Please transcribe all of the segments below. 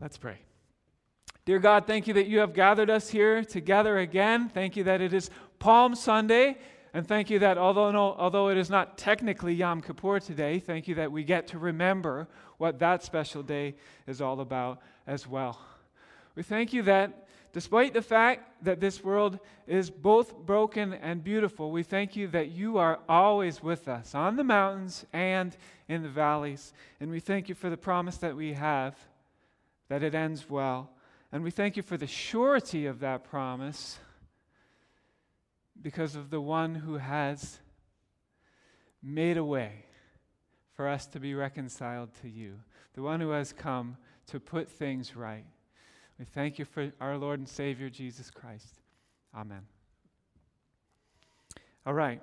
Let's pray. Dear God, thank you that you have gathered us here together again. Thank you that it is Palm Sunday. And thank you that although, no, although it is not technically Yom Kippur today, thank you that we get to remember what that special day is all about as well. We thank you that despite the fact that this world is both broken and beautiful, we thank you that you are always with us on the mountains and in the valleys. And we thank you for the promise that we have that it ends well. And we thank you for the surety of that promise because of the one who has made a way for us to be reconciled to you, the one who has come to put things right. We thank you for our Lord and Savior, Jesus Christ. Amen. All right.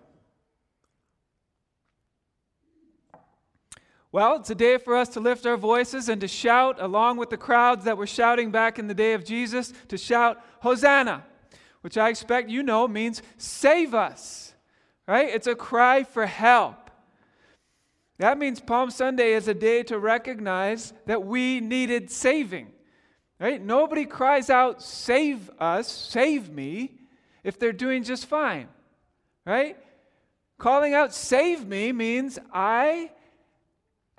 Well, it's a day for us to lift our voices and to shout along with the crowds that were shouting back in the day of Jesus, to shout, Hosanna, which I expect you know means save us, right? It's a cry for help. That means Palm Sunday is a day to recognize that we needed saving, right? Nobody cries out, save us, save me, if they're doing just fine, right? Calling out, save me means I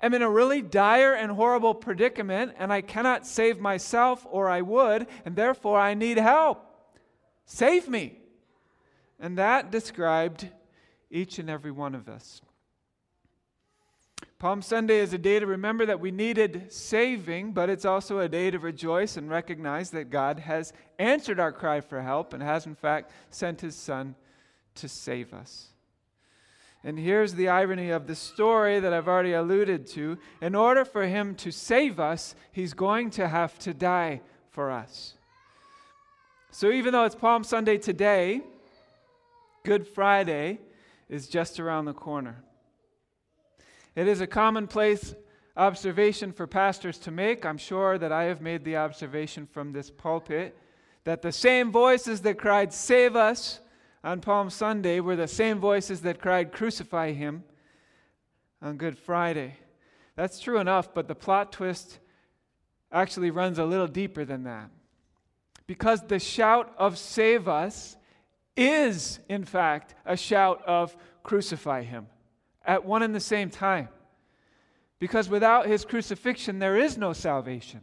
am in a really dire and horrible predicament, and I cannot save myself, or I would, and therefore I need help. Save me. And that described each and every one of us. Palm Sunday is a day to remember that we needed saving, but it's also a day to rejoice and recognize that God has answered our cry for help and has, in fact, sent his Son to save us. And here's the irony of the story that I've already alluded to. In order for him to save us, he's going to have to die for us. So even though it's Palm Sunday today, Good Friday is just around the corner. It is a commonplace observation for pastors to make. I'm sure that I have made the observation from this pulpit that the same voices that cried, Save us, on Palm Sunday were the same voices that cried, Crucify him, on Good Friday. That's true enough, but the plot twist actually runs a little deeper than that. Because the shout of save us is, in fact, a shout of crucify him at one and the same time. Because without his crucifixion, there is no salvation.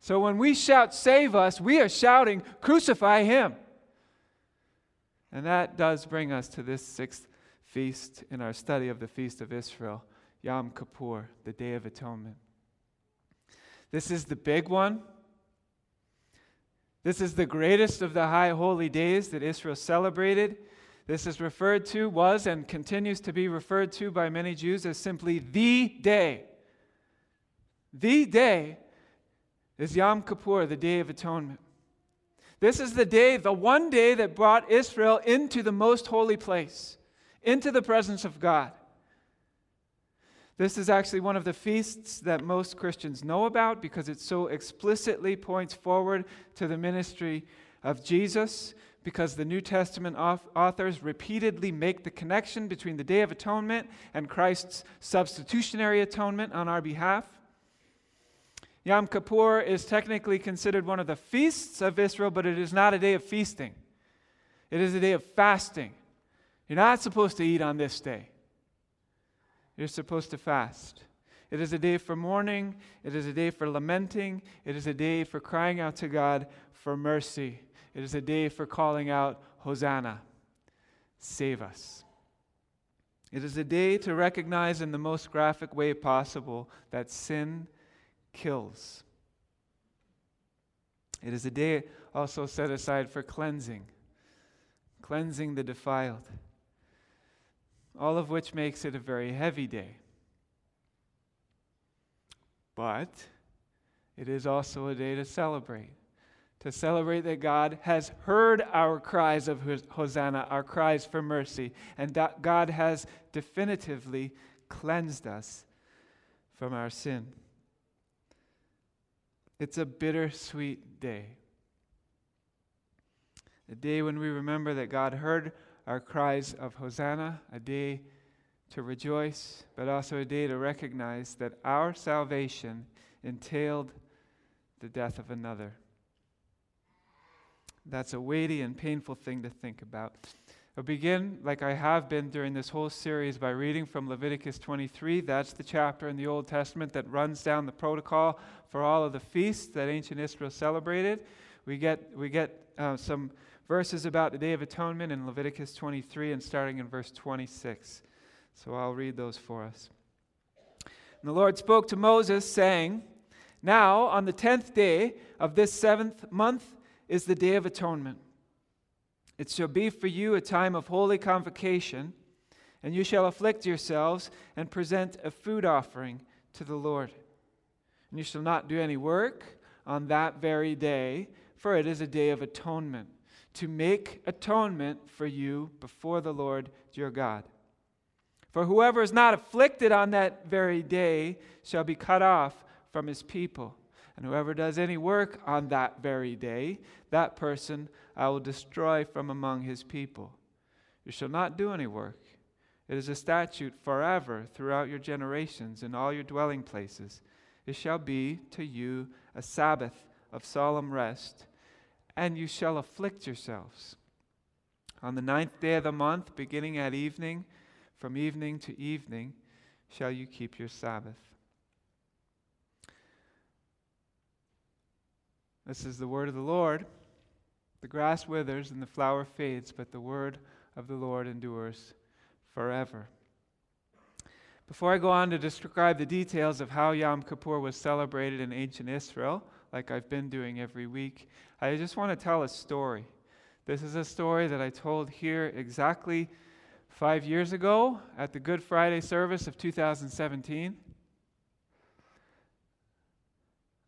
So when we shout, save us, we are shouting, crucify him. And that does bring us to this sixth feast in our study of the Feast of Israel, Yom Kippur, the Day of Atonement. This is the big one. This is the greatest of the high holy days that Israel celebrated. This is referred to, was, and continues to be referred to by many Jews as simply the day. The day is Yom Kippur, the Day of Atonement. This is the day, the one day that brought Israel into the most holy place, into the presence of God. This is actually one of the feasts that most Christians know about because it so explicitly points forward to the ministry of Jesus. Because the New Testament authors repeatedly make the connection between the Day of Atonement and Christ's substitutionary atonement on our behalf. Yom Kippur is technically considered one of the feasts of Israel, but it is not a day of feasting. It is a day of fasting. You're not supposed to eat on this day, you're supposed to fast. It is a day for mourning, it is a day for lamenting, it is a day for crying out to God for mercy. It is a day for calling out, Hosanna, save us. It is a day to recognize in the most graphic way possible that sin kills. It is a day also set aside for cleansing, cleansing the defiled, all of which makes it a very heavy day. But it is also a day to celebrate. To celebrate that God has heard our cries of Hosanna, our cries for mercy, and that God has definitively cleansed us from our sin. It's a bittersweet day. A day when we remember that God heard our cries of Hosanna, a day to rejoice, but also a day to recognize that our salvation entailed the death of another. That's a weighty and painful thing to think about. I'll begin, like I have been during this whole series, by reading from Leviticus 23. That's the chapter in the Old Testament that runs down the protocol for all of the feasts that ancient Israel celebrated. We get, we get uh, some verses about the Day of Atonement in Leviticus 23 and starting in verse 26. So I'll read those for us. And the Lord spoke to Moses, saying, Now, on the tenth day of this seventh month is the Day of Atonement. It shall be for you a time of holy convocation, and you shall afflict yourselves and present a food offering to the Lord. And you shall not do any work on that very day, for it is a day of atonement, to make atonement for you before the Lord your God. For whoever is not afflicted on that very day shall be cut off from his people. And whoever does any work on that very day, that person I will destroy from among his people. You shall not do any work. It is a statute forever throughout your generations in all your dwelling places. It shall be to you a Sabbath of solemn rest, and you shall afflict yourselves. On the ninth day of the month, beginning at evening, from evening to evening, shall you keep your Sabbath. This is the word of the Lord. The grass withers and the flower fades, but the word of the Lord endures forever. Before I go on to describe the details of how Yom Kippur was celebrated in ancient Israel, like I've been doing every week, I just want to tell a story. This is a story that I told here exactly five years ago at the Good Friday service of 2017.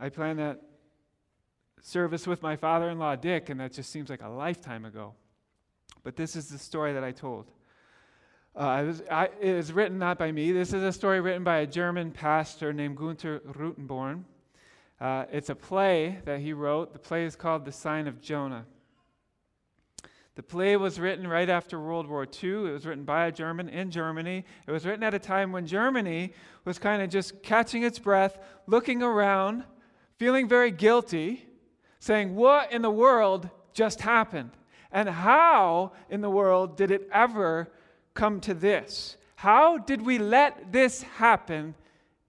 I planned that service with my father in law, Dick, and that just seems like a lifetime ago. But this is the story that I told. Uh, it, was, I, it was written not by me. This is a story written by a German pastor named Gunther Rutenborn. Uh, it's a play that he wrote. The play is called The Sign of Jonah. The play was written right after World War II. It was written by a German in Germany. It was written at a time when Germany was kind of just catching its breath, looking around, feeling very guilty saying, What in the world just happened? And how in the world did it ever come to this? How did we let this happen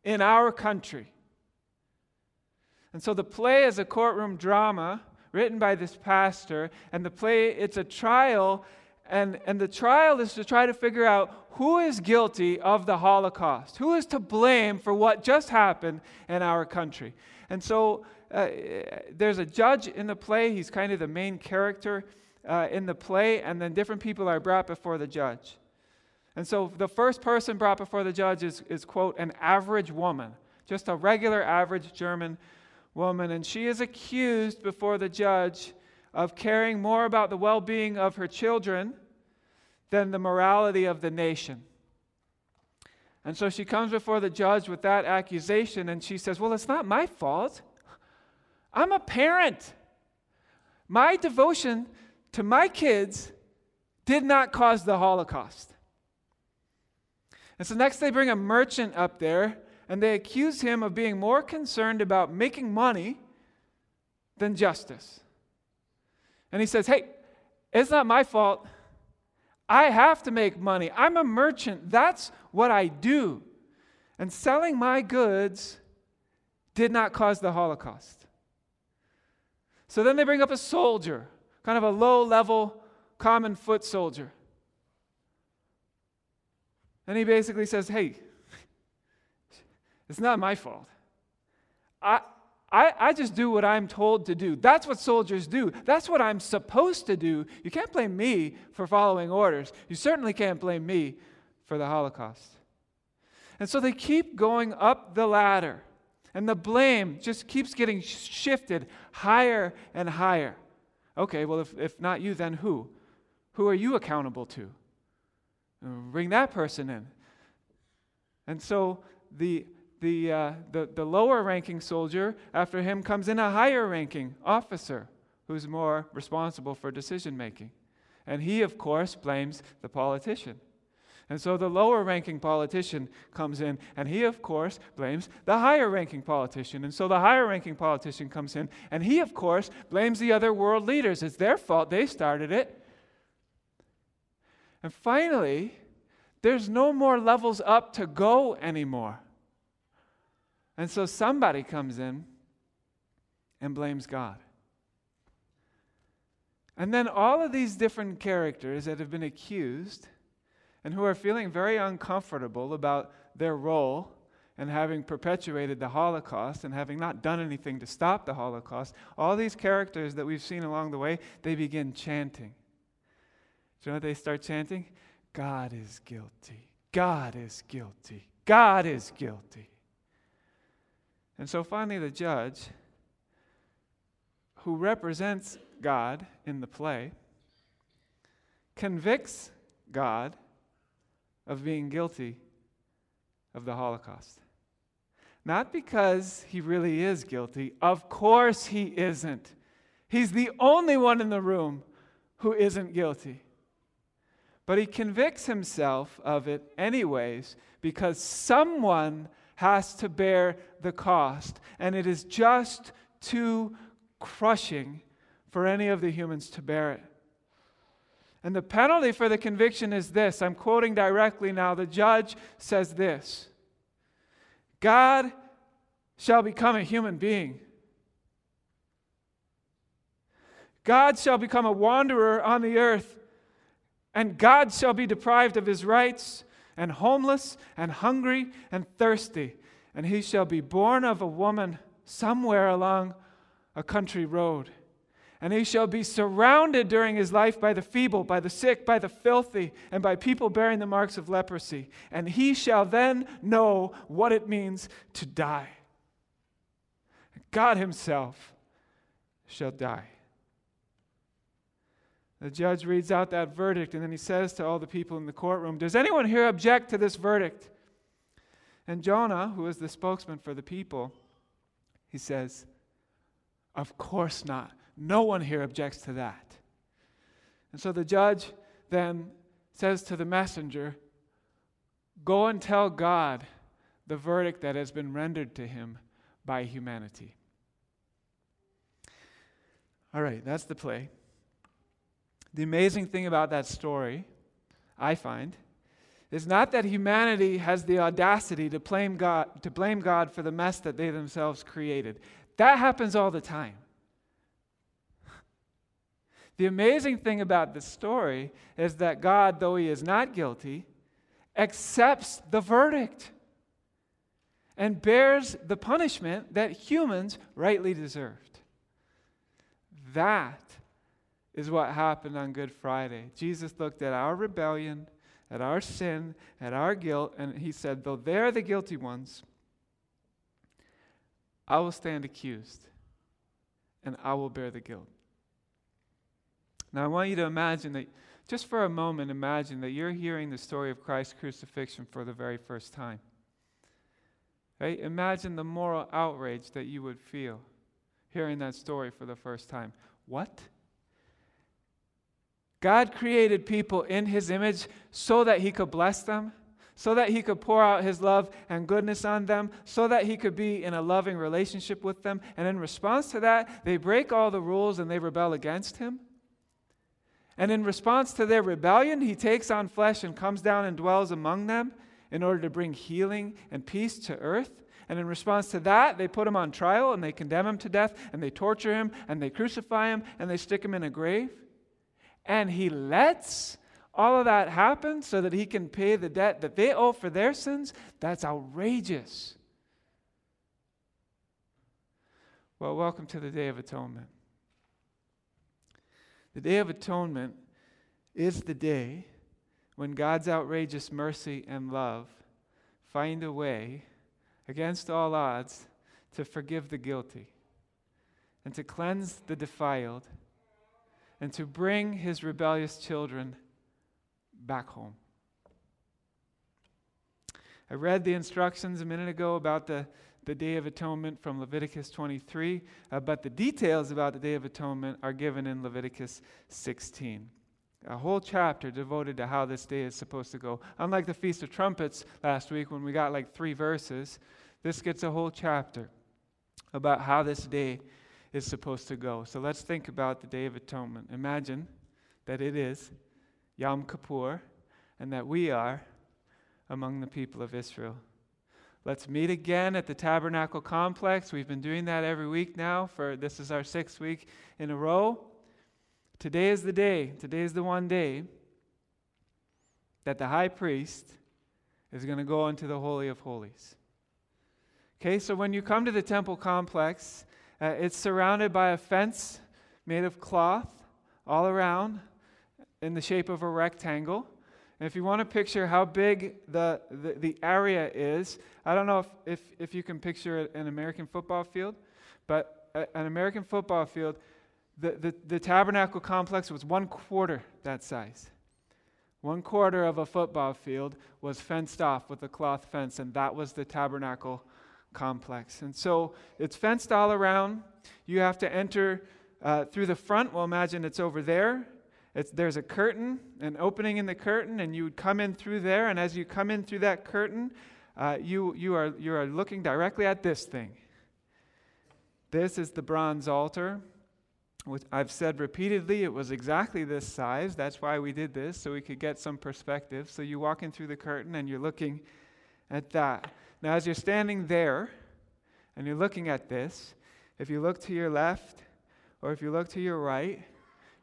in our country? And so the play is a courtroom drama written by this pastor, and the play, it's a trial, and, and the trial is to try to figure out who is guilty of the Holocaust, who is to blame for what just happened in our country. And so uh, there's a judge in the play. He's kind of the main character uh, in the play, and then different people are brought before the judge. And so the first person brought before the judge is, is quote, an average woman, just a regular average German woman. And she is accused before the judge of caring more about the well being of her children than the morality of the nation. And so she comes before the judge with that accusation, and she says, Well, it's not my fault. I'm a parent. My devotion to my kids did not cause the Holocaust. And so next they bring a merchant up there and they accuse him of being more concerned about making money than justice. And he says, Hey, it's not my fault. I have to make money. I'm a merchant. That's what I do. And selling my goods did not cause the Holocaust. So then they bring up a soldier, kind of a low level common foot soldier. And he basically says, Hey, it's not my fault. I, I, I just do what I'm told to do. That's what soldiers do. That's what I'm supposed to do. You can't blame me for following orders. You certainly can't blame me for the Holocaust. And so they keep going up the ladder. And the blame just keeps getting shifted higher and higher. Okay, well, if, if not you, then who? Who are you accountable to? Bring that person in. And so the, the, uh, the, the lower ranking soldier, after him comes in a higher ranking officer who's more responsible for decision making. And he, of course, blames the politician. And so the lower ranking politician comes in, and he, of course, blames the higher ranking politician. And so the higher ranking politician comes in, and he, of course, blames the other world leaders. It's their fault. They started it. And finally, there's no more levels up to go anymore. And so somebody comes in and blames God. And then all of these different characters that have been accused and who are feeling very uncomfortable about their role and having perpetuated the Holocaust and having not done anything to stop the Holocaust, all these characters that we've seen along the way, they begin chanting. Do you know what they start chanting? God is guilty. God is guilty. God is guilty. And so finally, the judge, who represents God in the play, convicts God of being guilty of the Holocaust. Not because he really is guilty. Of course he isn't. He's the only one in the room who isn't guilty. But he convicts himself of it anyways because someone has to bear the cost. And it is just too crushing for any of the humans to bear it. And the penalty for the conviction is this I'm quoting directly now. The judge says this God shall become a human being. God shall become a wanderer on the earth, and God shall be deprived of his rights, and homeless, and hungry, and thirsty. And he shall be born of a woman somewhere along a country road. And he shall be surrounded during his life by the feeble, by the sick, by the filthy, and by people bearing the marks of leprosy. And he shall then know what it means to die. God himself shall die. The judge reads out that verdict, and then he says to all the people in the courtroom, Does anyone here object to this verdict? And Jonah, who is the spokesman for the people, he says, Of course not. No one here objects to that. And so the judge then says to the messenger, Go and tell God the verdict that has been rendered to him by humanity. All right, that's the play. The amazing thing about that story, I find, is not that humanity has the audacity to blame God, to blame God for the mess that they themselves created. That happens all the time. The amazing thing about this story is that God, though he is not guilty, accepts the verdict and bears the punishment that humans rightly deserved. That is what happened on Good Friday. Jesus looked at our rebellion, at our sin, at our guilt, and he said, Though they're the guilty ones, I will stand accused and I will bear the guilt. Now, I want you to imagine that, just for a moment, imagine that you're hearing the story of Christ's crucifixion for the very first time. Right? Imagine the moral outrage that you would feel hearing that story for the first time. What? God created people in his image so that he could bless them, so that he could pour out his love and goodness on them, so that he could be in a loving relationship with them. And in response to that, they break all the rules and they rebel against him. And in response to their rebellion, he takes on flesh and comes down and dwells among them in order to bring healing and peace to earth. And in response to that, they put him on trial and they condemn him to death and they torture him and they crucify him and they stick him in a grave. And he lets all of that happen so that he can pay the debt that they owe for their sins. That's outrageous. Well, welcome to the Day of Atonement. The Day of Atonement is the day when God's outrageous mercy and love find a way, against all odds, to forgive the guilty and to cleanse the defiled and to bring his rebellious children back home. I read the instructions a minute ago about the the Day of Atonement from Leviticus 23, uh, but the details about the Day of Atonement are given in Leviticus 16. a whole chapter devoted to how this day is supposed to go. Unlike the Feast of Trumpets last week when we got like three verses, this gets a whole chapter about how this day is supposed to go. So let's think about the Day of Atonement. Imagine that it is Yom Kippur and that we are among the people of Israel. Let's meet again at the Tabernacle Complex. We've been doing that every week now for this is our sixth week in a row. Today is the day, today is the one day that the high priest is going to go into the Holy of Holies. Okay, so when you come to the temple complex, uh, it's surrounded by a fence made of cloth all around in the shape of a rectangle. And if you want to picture how big the, the, the, area is, I don't know if, if, if you can picture an American football field, but a, an American football field, the, the, the tabernacle complex was one quarter that size. One quarter of a football field was fenced off with a cloth fence, and that was the tabernacle complex. And so it's fenced all around. You have to enter uh, through the front. Well, imagine it's over there. It's, there's a curtain, an opening in the curtain, and you would come in through there. And as you come in through that curtain, uh, you, you, are, you are looking directly at this thing. This is the bronze altar. Which I've said repeatedly, it was exactly this size. That's why we did this, so we could get some perspective. So you walk in through the curtain and you're looking at that. Now, as you're standing there and you're looking at this, if you look to your left or if you look to your right,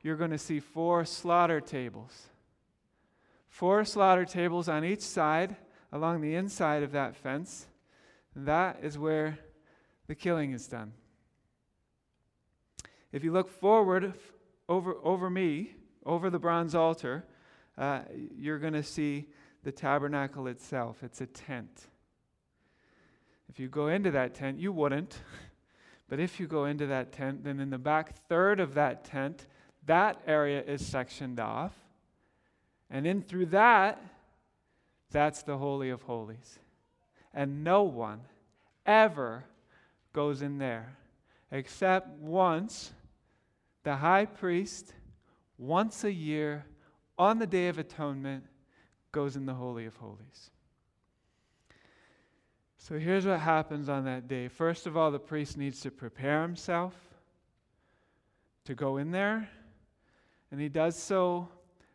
you're going to see four slaughter tables. Four slaughter tables on each side along the inside of that fence. That is where the killing is done. If you look forward over, over me, over the bronze altar, uh, you're going to see the tabernacle itself. It's a tent. If you go into that tent, you wouldn't. But if you go into that tent, then in the back third of that tent, that area is sectioned off. And in through that, that's the Holy of Holies. And no one ever goes in there except once the high priest, once a year on the Day of Atonement, goes in the Holy of Holies. So here's what happens on that day. First of all, the priest needs to prepare himself to go in there and he does so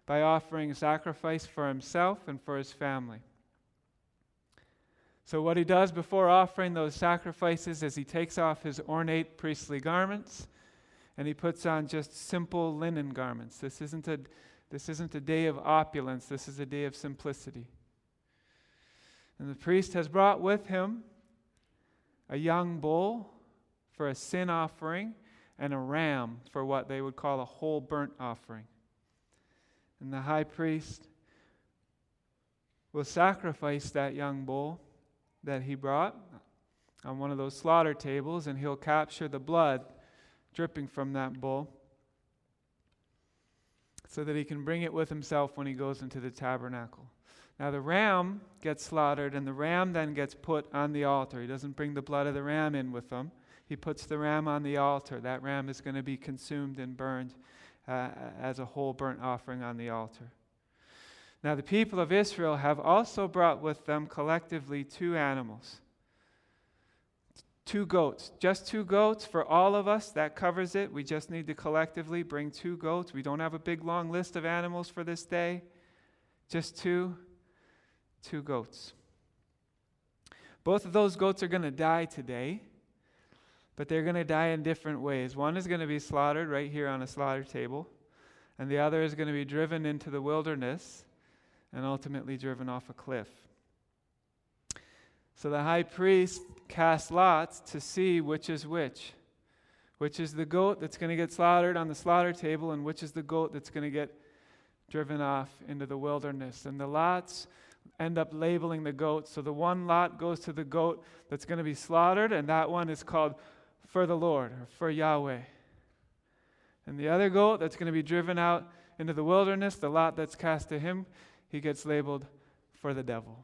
by offering sacrifice for himself and for his family. So, what he does before offering those sacrifices is he takes off his ornate priestly garments and he puts on just simple linen garments. This isn't a, this isn't a day of opulence, this is a day of simplicity. And the priest has brought with him a young bull for a sin offering and a ram for what they would call a whole burnt offering. And the high priest will sacrifice that young bull that he brought on one of those slaughter tables, and he'll capture the blood dripping from that bull so that he can bring it with himself when he goes into the tabernacle. Now, the ram gets slaughtered, and the ram then gets put on the altar. He doesn't bring the blood of the ram in with him he puts the ram on the altar. That ram is going to be consumed and burned uh, as a whole burnt offering on the altar. Now, the people of Israel have also brought with them collectively two animals two goats. Just two goats for all of us. That covers it. We just need to collectively bring two goats. We don't have a big long list of animals for this day. Just two, two goats. Both of those goats are going to die today but they're going to die in different ways. One is going to be slaughtered right here on a slaughter table, and the other is going to be driven into the wilderness and ultimately driven off a cliff. So the high priest casts lots to see which is which. Which is the goat that's going to get slaughtered on the slaughter table, and which is the goat that's going to get driven off into the wilderness. And the lots end up labeling the goat. So the one lot goes to the goat that's going to be slaughtered, and that one is called for the Lord or for Yahweh. And the other goat that's going to be driven out into the wilderness, the lot that's cast to him, he gets labeled for the devil.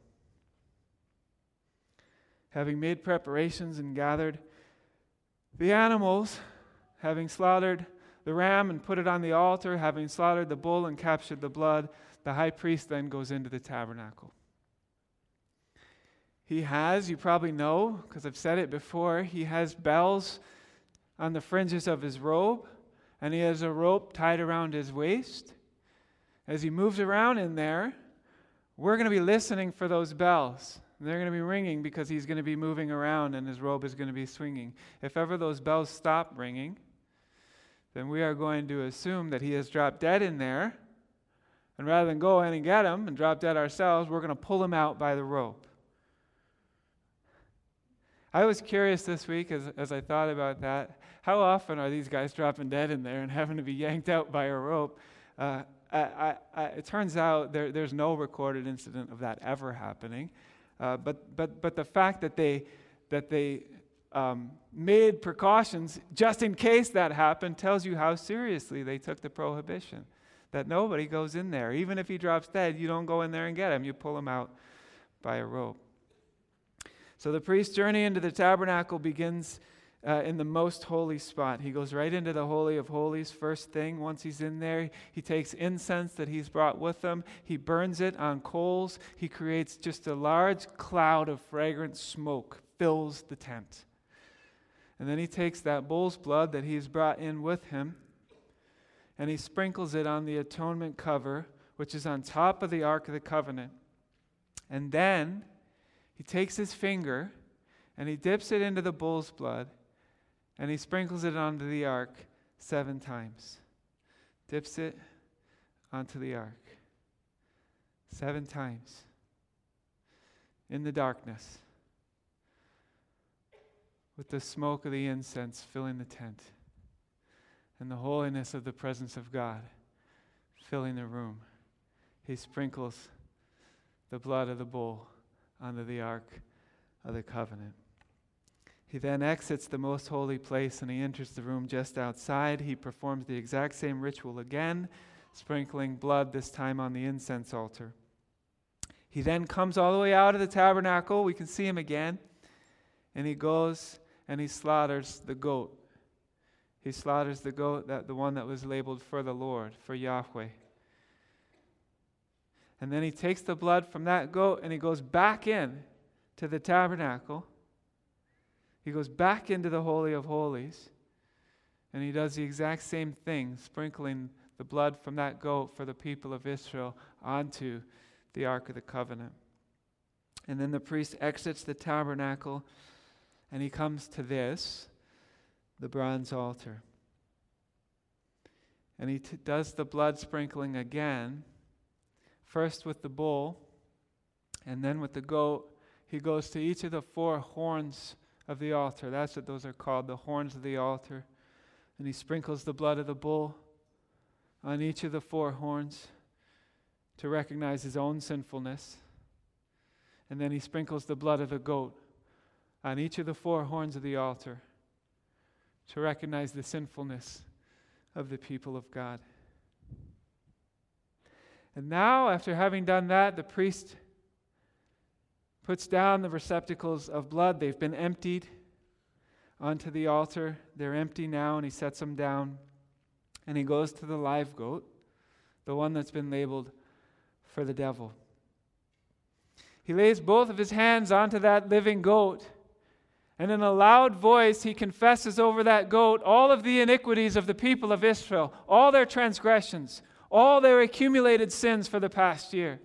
Having made preparations and gathered the animals, having slaughtered the ram and put it on the altar, having slaughtered the bull and captured the blood, the high priest then goes into the tabernacle. He has, you probably know, because I've said it before, he has bells on the fringes of his robe, and he has a rope tied around his waist. As he moves around in there, we're going to be listening for those bells. they're going to be ringing because he's going to be moving around and his robe is going to be swinging. If ever those bells stop ringing, then we are going to assume that he has dropped dead in there. And rather than go in and get him and drop dead ourselves, we're going to pull him out by the rope. I was curious this week as, as I thought about that. How often are these guys dropping dead in there and having to be yanked out by a rope? Uh, I, I, it turns out there, there's no recorded incident of that ever happening. Uh, but, but, but the fact that they, that they um, made precautions just in case that happened tells you how seriously they took the prohibition. That nobody goes in there. Even if he drops dead, you don't go in there and get him. You pull him out by a rope. So the priest's journey into the tabernacle begins uh, in the most holy spot. He goes right into the Holy of Holies first thing. Once he's in there, he takes incense that he's brought with him, he burns it on coals. He creates just a large cloud of fragrant smoke, fills the tent. And then he takes that bull's blood that he's brought in with him and he sprinkles it on the atonement cover, which is on top of the Ark of the Covenant. And then he takes his finger and he dips it into the bull's blood and he sprinkles it onto the ark seven times. Dips it onto the ark seven times in the darkness with the smoke of the incense filling the tent and the holiness of the presence of God filling the room. He sprinkles the blood of the bull onto the ark of the covenant. He then exits the most holy place and he enters the room just outside. He performs the exact same ritual again, sprinkling blood, this time on the incense altar. He then comes all the way out of the tabernacle. We can see him again. And he goes and he slaughters the goat. He slaughters the goat, that, the one that was labeled for the Lord, for Yahweh. And then he takes the blood from that goat and he goes back in to the tabernacle he goes back into the Holy of Holies and he does the exact same thing, sprinkling the blood from that goat for the people of Israel onto the Ark of the Covenant. And then the priest exits the tabernacle and he comes to this, the bronze altar. And he t- does the blood sprinkling again, first with the bull, and then with the goat. He goes to each of the four horns of the altar. That's what those are called, the horns of the altar. And he sprinkles the blood of the bull on each of the four horns to recognize his own sinfulness. And then he sprinkles the blood of the goat on each of the four horns of the altar to recognize the sinfulness of the people of God. And now, after having done that, the priest puts down the receptacles of blood. They've been emptied onto the altar. They're empty now, and he sets them down. And he goes to the live goat, the one that's been labeled for the devil. He lays both of his hands onto that living goat, and in a loud voice, he confesses over that goat all of the iniquities of the people of Israel, all their transgressions, all their accumulated sins for the past year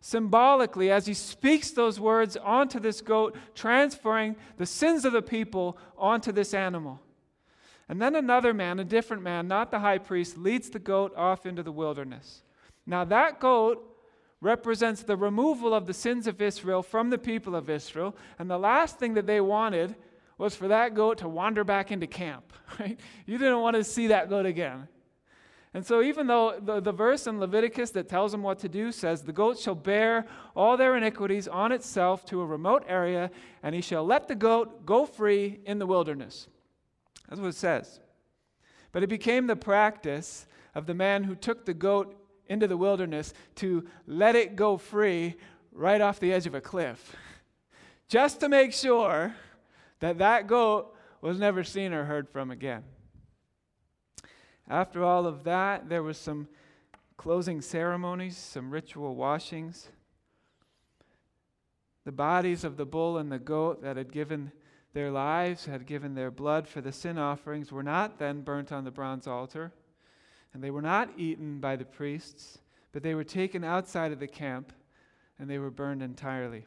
symbolically as he speaks those words onto this goat, transferring the sins of the people onto this animal. And then another man, a different man, not the high priest, leads the goat off into the wilderness. Now, that goat represents the removal of the sins of Israel from the people of Israel. And the last thing that they wanted was for that goat to wander back into camp. Right? You didn't want to see that goat again. And so, even though the, the verse in Leviticus that tells them what to do says, The goat shall bear all their iniquities on itself to a remote area, and he shall let the goat go free in the wilderness. That's what it says. But it became the practice of the man who took the goat into the wilderness to let it go free right off the edge of a cliff, just to make sure that that goat was never seen or heard from again. After all of that, there was some closing ceremonies, some ritual washings. The bodies of the bull and the goat that had given their lives, had given their blood for the sin offerings, were not then burnt on the bronze altar, and they were not eaten by the priests, but they were taken outside of the camp and they were burned entirely.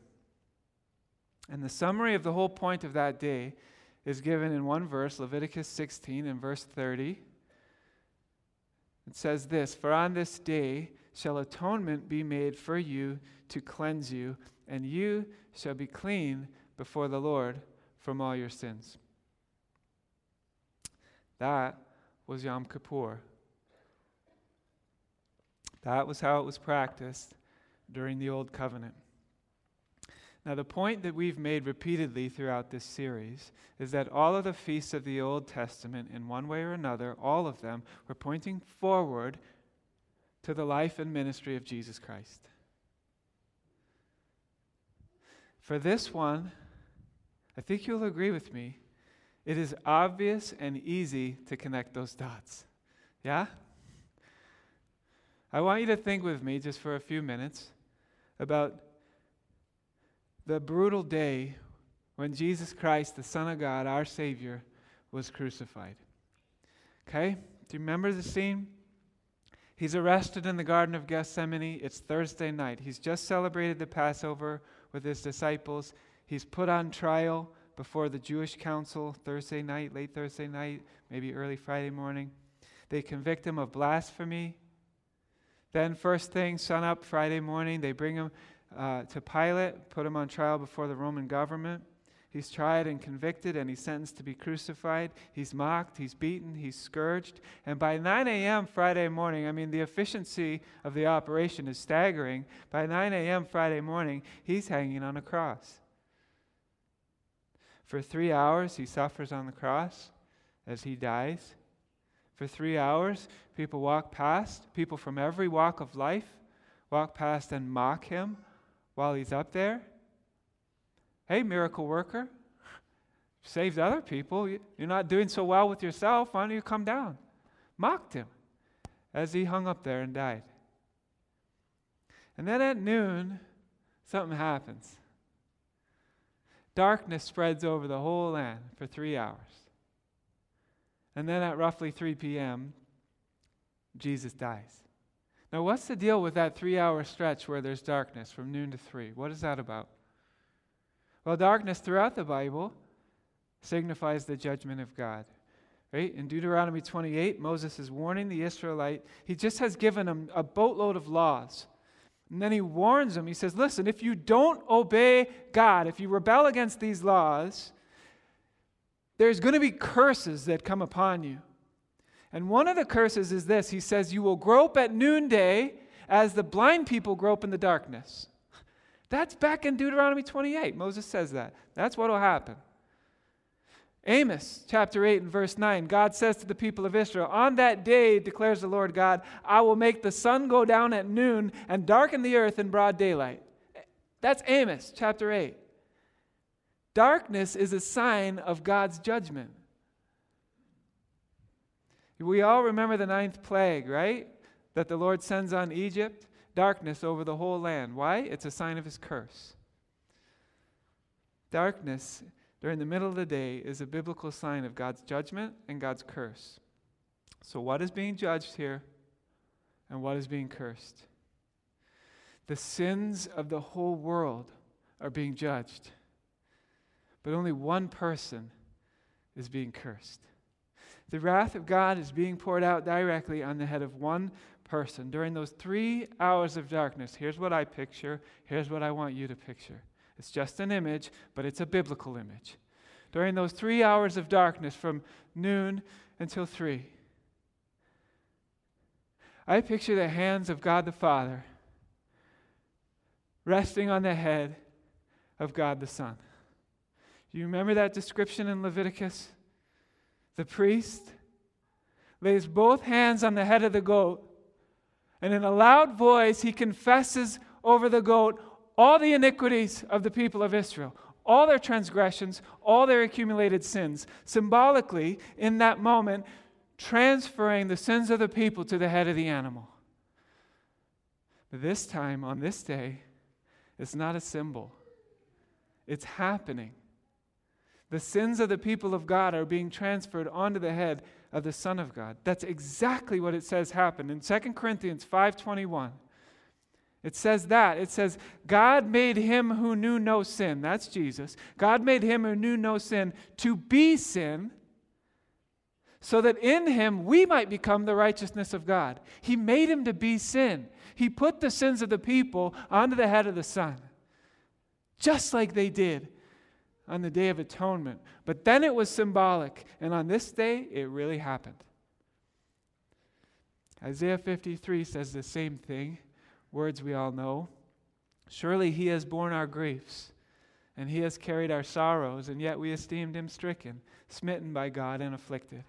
And the summary of the whole point of that day is given in one verse, Leviticus 16 and verse 30. It says this For on this day shall atonement be made for you to cleanse you, and you shall be clean before the Lord from all your sins. That was Yom Kippur. That was how it was practiced during the Old Covenant. Now, the point that we've made repeatedly throughout this series is that all of the feasts of the Old Testament, in one way or another, all of them, were pointing forward to the life and ministry of Jesus Christ. For this one, I think you'll agree with me, it is obvious and easy to connect those dots. Yeah? I want you to think with me just for a few minutes about the brutal day when Jesus Christ, the Son of God, our Savior, was crucified. Okay? Do you remember the scene? He's arrested in the Garden of Gethsemane. It's Thursday night. He's just celebrated the Passover with his disciples. He's put on trial before the Jewish council Thursday night, late Thursday night, maybe early Friday morning. They convict him of blasphemy. Then, first thing, sun up Friday morning, they bring him uh, to Pilate, put him on trial before the Roman government. He's tried and convicted, and he's sentenced to be crucified. He's mocked, he's beaten, he's scourged. And by 9 a.m. Friday morning, I mean, the efficiency of the operation is staggering. By 9 a.m. Friday morning, he's hanging on a cross. For three hours, he suffers on the cross as he dies. For three hours, people walk past, people from every walk of life walk past and mock him while he's up there. Hey, miracle worker, saved other people. You're not doing so well with yourself. Why don't you come down? Mocked him as he hung up there and died. And then at noon, something happens. Darkness spreads over the whole land for three hours. And then at roughly 3 p.m., Jesus dies. Now, what's the deal with that three hour stretch where there's darkness from noon to three? What is that about? Well, darkness throughout the Bible signifies the judgment of God. Right? In Deuteronomy 28, Moses is warning the Israelite. He just has given them a boatload of laws. And then he warns them. He says, Listen, if you don't obey God, if you rebel against these laws, there's going to be curses that come upon you. And one of the curses is this He says, You will grope at noonday as the blind people grope in the darkness. That's back in Deuteronomy 28. Moses says that. That's what will happen. Amos chapter 8 and verse 9, God says to the people of Israel, On that day, declares the Lord God, I will make the sun go down at noon and darken the earth in broad daylight. That's Amos chapter 8. Darkness is a sign of God's judgment. We all remember the ninth plague, right? That the Lord sends on Egypt darkness over the whole land. Why? It's a sign of his curse. Darkness during the middle of the day is a biblical sign of God's judgment and God's curse. So, what is being judged here and what is being cursed? The sins of the whole world are being judged, but only one person is being cursed. The wrath of God is being poured out directly on the head of one person. During those three hours of darkness, here's what I picture. Here's what I want you to picture. It's just an image, but it's a biblical image. During those three hours of darkness from noon until three, I picture the hands of God the Father resting on the head of God the Son. Do you remember that description in Leviticus? The priest lays both hands on the head of the goat, and in a loud voice, he confesses over the goat all the iniquities of the people of Israel, all their transgressions, all their accumulated sins. Symbolically, in that moment, transferring the sins of the people to the head of the animal. But this time, on this day, it's not a symbol, it's happening. The sins of the people of God are being transferred onto the head of the Son of God. That's exactly what it says happened. In 2 Corinthians 5:21, it says that. It says, God made him who knew no sin. That's Jesus. God made him who knew no sin to be sin so that in him we might become the righteousness of God. He made him to be sin. He put the sins of the people onto the head of the Son, just like they did on the Day of Atonement. But then it was symbolic, and on this day, it really happened. Isaiah 53 says the same thing, words we all know. Surely he has borne our griefs, and he has carried our sorrows, and yet we esteemed him stricken, smitten by God, and afflicted.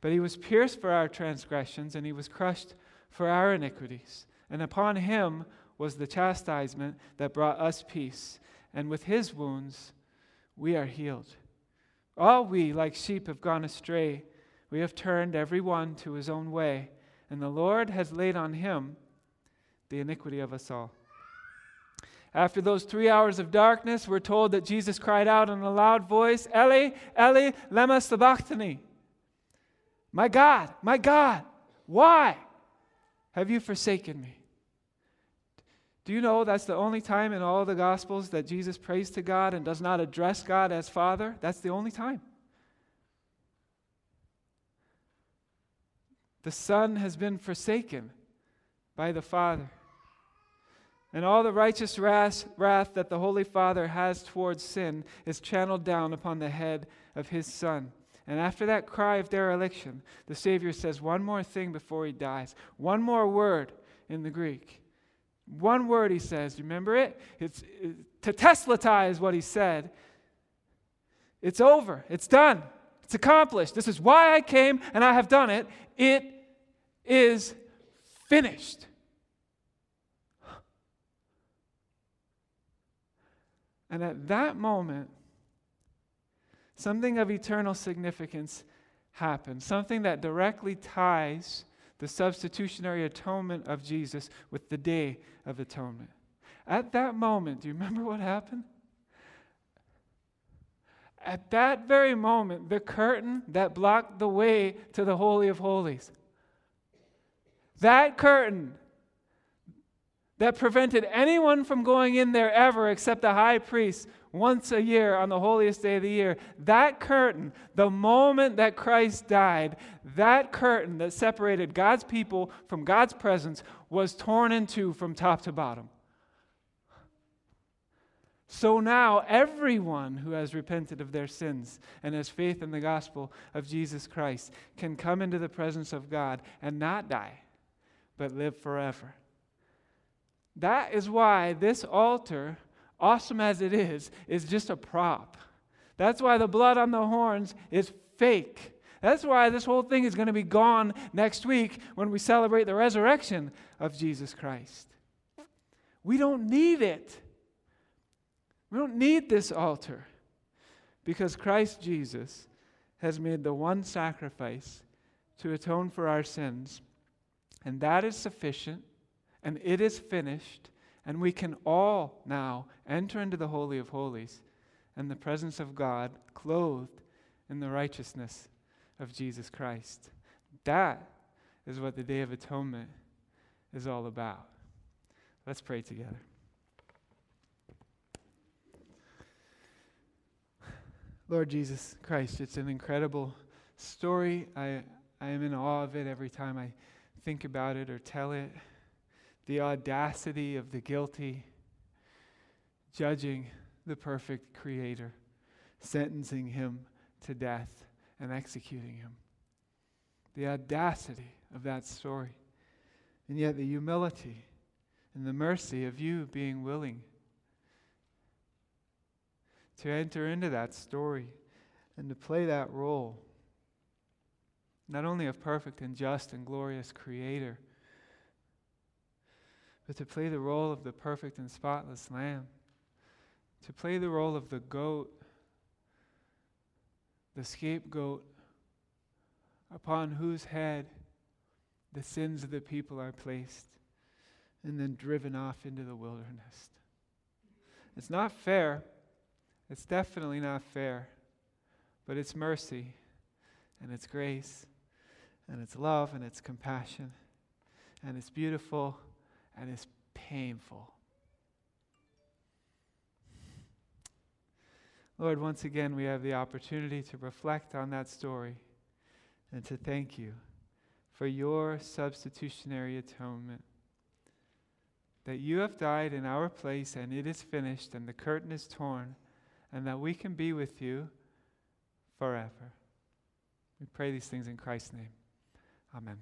But he was pierced for our transgressions, and he was crushed for our iniquities. And upon him was the chastisement that brought us peace, and with his wounds we are healed. All we, like sheep, have gone astray. We have turned every one to his own way, and the Lord has laid on him the iniquity of us all. After those three hours of darkness, we're told that Jesus cried out in a loud voice, Eli, Eli, lema sabachthani. My God, my God, why have you forsaken me? Do you know that's the only time in all the Gospels that Jesus prays to God and does not address God as Father? That's the only time. The Son has been forsaken by the Father. And all the righteous wrath, wrath that the Holy Father has towards sin is channeled down upon the head of his Son. And after that cry of dereliction, the Savior says one more thing before he dies. One more word in the Greek. One word he says. Remember it? It's it, tetelestai is what he said. It's over. It's done. It's accomplished. This is why I came and I have done it. It is finished. And at that moment, something of eternal significance happened, something that directly ties the substitutionary atonement of Jesus with the day of atonement. At that moment, do you remember what happened? At that very moment, the curtain that blocked the way to the Holy of Holies, that curtain that prevented anyone from going in there ever except the high priest once a year on the holiest day of the year. That curtain, the moment that Christ died, that curtain that separated God's people from God's presence was torn in two from top to bottom. So now, everyone who has repented of their sins and has faith in the gospel of Jesus Christ can come into the presence of God and not die, but live forever. That is why this altar awesome as it is, is just a prop. That's why the blood on the horns is fake. That's why this whole thing is going to be gone next week when we celebrate the resurrection of Jesus Christ. We don't need it. We don't need this altar because Christ Jesus has made the one sacrifice to atone for our sins, and that is sufficient, and it is finished, and we can all now enter into the Holy of Holies and the presence of God, clothed in the righteousness of Jesus Christ. That is what the Day of Atonement is all about. Let's pray together. Lord Jesus Christ, it's an incredible story. I, I am in awe of it every time I think about it or tell it the audacity of the guilty, judging the perfect Creator, sentencing him to death and executing him. The audacity of that story. And yet the humility and the mercy of you being willing to enter into that story and to play that role, not only of perfect and just and glorious Creator but to play the role of the perfect and spotless lamb, to play the role of the goat, the scapegoat upon whose head the sins of the people are placed and then driven off into the wilderness. It's not fair. It's definitely not fair. But it's mercy and it's grace and it's love and it's compassion and it's beautiful and it's painful. Lord, once again, we have the opportunity to reflect on that story and to thank you for your substitutionary atonement. That you have died in our place and it is finished and the curtain is torn, and that we can be with you forever. We pray these things in Christ's name. Amen.